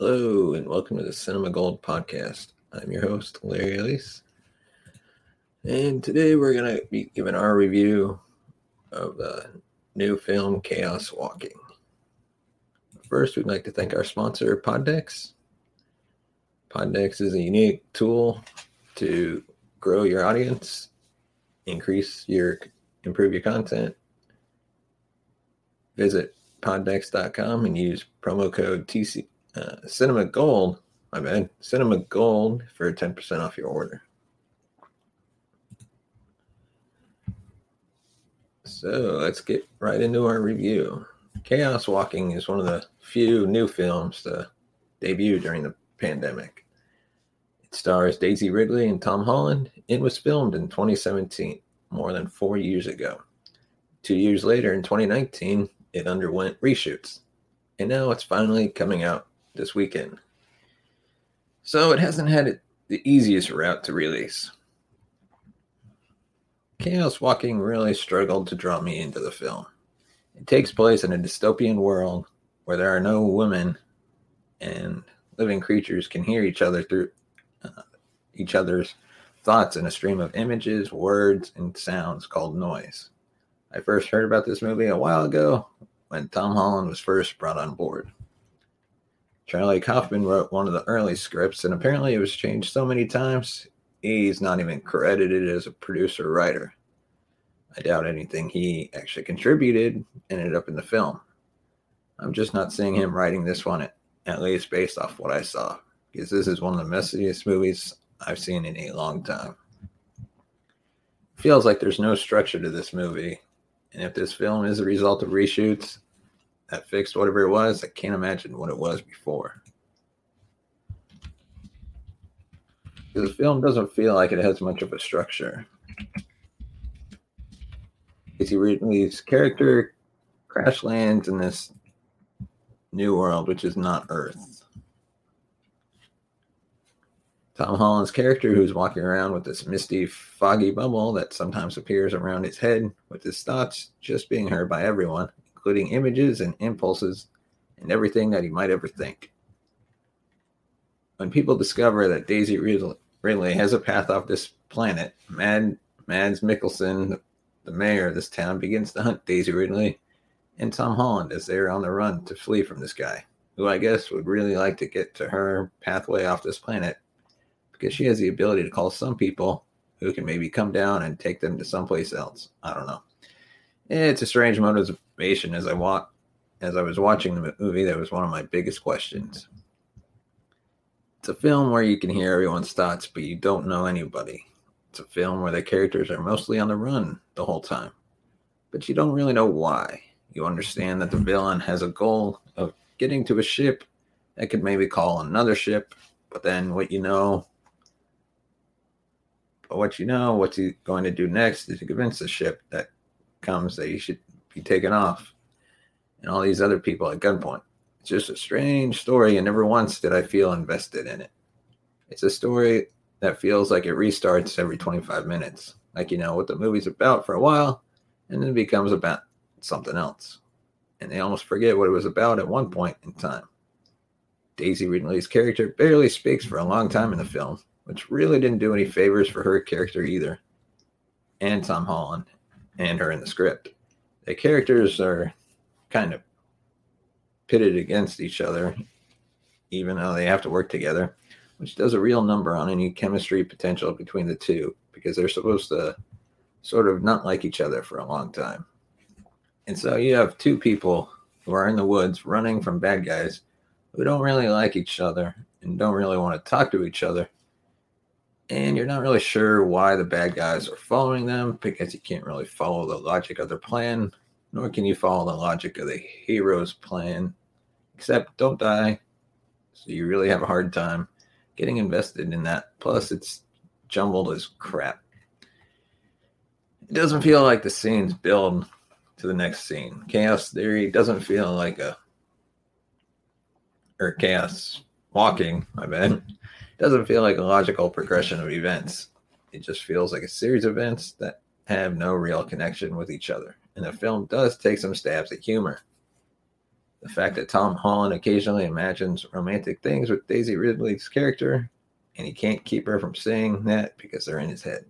Hello, and welcome to the Cinema Gold podcast. I'm your host, Larry Elise. And today we're going to be giving our review of the new film Chaos Walking. First, we'd like to thank our sponsor, Poddex. Poddex is a unique tool to grow your audience, increase your, improve your content. Visit poddex.com and use promo code TC, uh, Cinema Gold, my bad, Cinema Gold for 10% off your order. So let's get right into our review. Chaos Walking is one of the few new films to debut during the pandemic. It stars Daisy Ridley and Tom Holland. It was filmed in 2017, more than four years ago. Two years later, in 2019, it underwent reshoots. And now it's finally coming out this weekend. So it hasn't had the easiest route to release. Chaos Walking really struggled to draw me into the film. It takes place in a dystopian world where there are no women and living creatures can hear each other through uh, each other's thoughts in a stream of images, words, and sounds called noise. I first heard about this movie a while ago when Tom Holland was first brought on board. Charlie Kaufman wrote one of the early scripts, and apparently it was changed so many times, he's not even credited as a producer or writer. I doubt anything he actually contributed ended up in the film. I'm just not seeing him writing this one, at least based off what I saw, because this is one of the messiest movies I've seen in a long time. Feels like there's no structure to this movie, and if this film is a result of reshoots, that fixed whatever it was. I can't imagine what it was before. The film doesn't feel like it has much of a structure. Daisy Ridley's character crash lands in this new world, which is not Earth. Tom Holland's character, who's walking around with this misty, foggy bubble that sometimes appears around his head, with his thoughts just being heard by everyone, including images and impulses and everything that he might ever think. When people discover that Daisy Ridley has a path off this planet, Mad Mads Mikkelsen, the mayor of this town begins to hunt Daisy Ridley and Tom Holland as they're on the run to flee from this guy, who I guess would really like to get to her pathway off this planet because she has the ability to call some people who can maybe come down and take them to someplace else. I don't know. Eh, it's a strange motivation as I walk as I was watching the movie. That was one of my biggest questions. It's a film where you can hear everyone's thoughts, but you don't know anybody. It's a film where the characters are mostly on the run the whole time, but you don't really know why. You understand that the villain has a goal of getting to a ship that could maybe call another ship, but then what you know, but what you know, what's he going to do next is to convince the ship that comes that he should be taken off, and all these other people at gunpoint. It's just a strange story, and never once did I feel invested in it. It's a story that feels like it restarts every 25 minutes. Like you know what the movie's about for a while, and then it becomes about something else. And they almost forget what it was about at one point in time. Daisy Ridley's character barely speaks for a long time in the film, which really didn't do any favors for her character either. And Tom Holland and her in the script. The characters are kind of pitted against each other, even though they have to work together, which does a real number on any chemistry potential between the two because they're supposed to sort of not like each other for a long time. And so you have two people who are in the woods running from bad guys who don't really like each other and don't really want to talk to each other. And you're not really sure why the bad guys are following them because you can't really follow the logic of their plan, nor can you follow the logic of the hero's plan. Except don't die. So you really have a hard time getting invested in that. Plus, it's jumbled as crap. It doesn't feel like the scenes build to the next scene. Chaos theory doesn't feel like a or chaos walking, I bad. Doesn't feel like a logical progression of events. It just feels like a series of events that have no real connection with each other. And the film does take some stabs at humor. The fact that Tom Holland occasionally imagines romantic things with Daisy Ridley's character, and he can't keep her from saying that because they're in his head.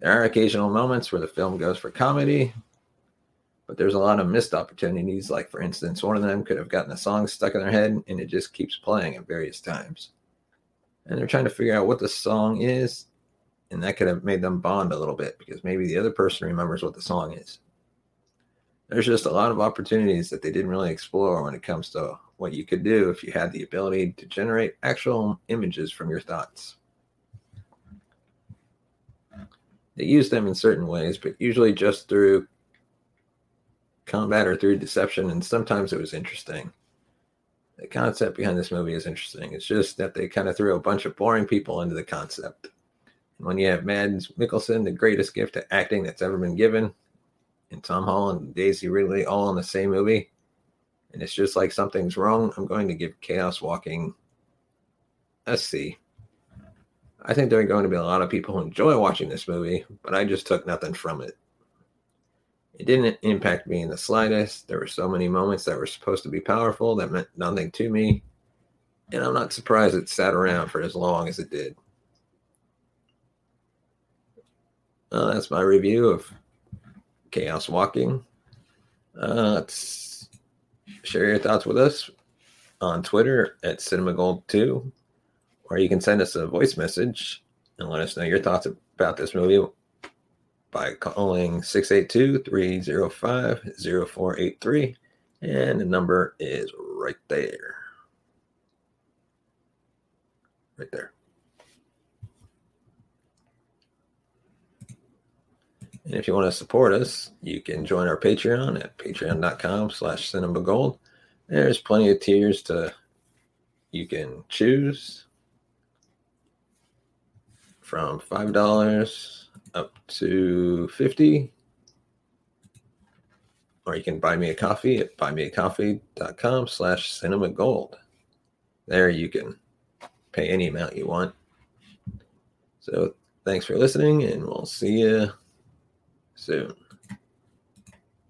There are occasional moments where the film goes for comedy, but there's a lot of missed opportunities. Like, for instance, one of them could have gotten a song stuck in their head and it just keeps playing at various times. And they're trying to figure out what the song is, and that could have made them bond a little bit because maybe the other person remembers what the song is. There's just a lot of opportunities that they didn't really explore when it comes to what you could do if you had the ability to generate actual images from your thoughts. They use them in certain ways, but usually just through combat or through deception, and sometimes it was interesting. The concept behind this movie is interesting. It's just that they kind of threw a bunch of boring people into the concept. And when you have Mads Mikkelsen, the greatest gift to acting that's ever been given, and Tom Holland and Daisy Ridley all in the same movie, and it's just like something's wrong, I'm going to give Chaos Walking a C. I think there are going to be a lot of people who enjoy watching this movie, but I just took nothing from it. It didn't impact me in the slightest. There were so many moments that were supposed to be powerful that meant nothing to me. And I'm not surprised it sat around for as long as it did. Uh, that's my review of Chaos Walking. Uh, let's share your thoughts with us on Twitter at CinemaGold2, or you can send us a voice message and let us know your thoughts about this movie by calling 682-305-0483 and the number is right there. Right there. And if you want to support us you can join our patreon at patreon.com slash cinema gold there's plenty of tiers to you can choose from five dollars up to 50 or you can buy me a coffee at buymeacoffee.com slash cinema gold. There you can pay any amount you want. So thanks for listening and we'll see you soon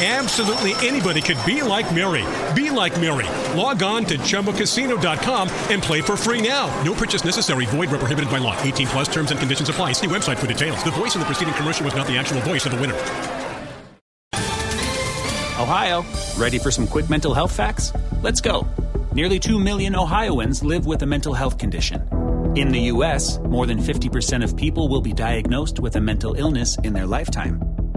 Absolutely anybody could be like Mary. Be like Mary. Log on to ChumbaCasino.com and play for free now. No purchase necessary. Void where prohibited by law. 18 plus terms and conditions apply. See website for details. The voice in the preceding commercial was not the actual voice of the winner. Ohio, ready for some quick mental health facts? Let's go. Nearly 2 million Ohioans live with a mental health condition. In the U.S., more than 50% of people will be diagnosed with a mental illness in their lifetime.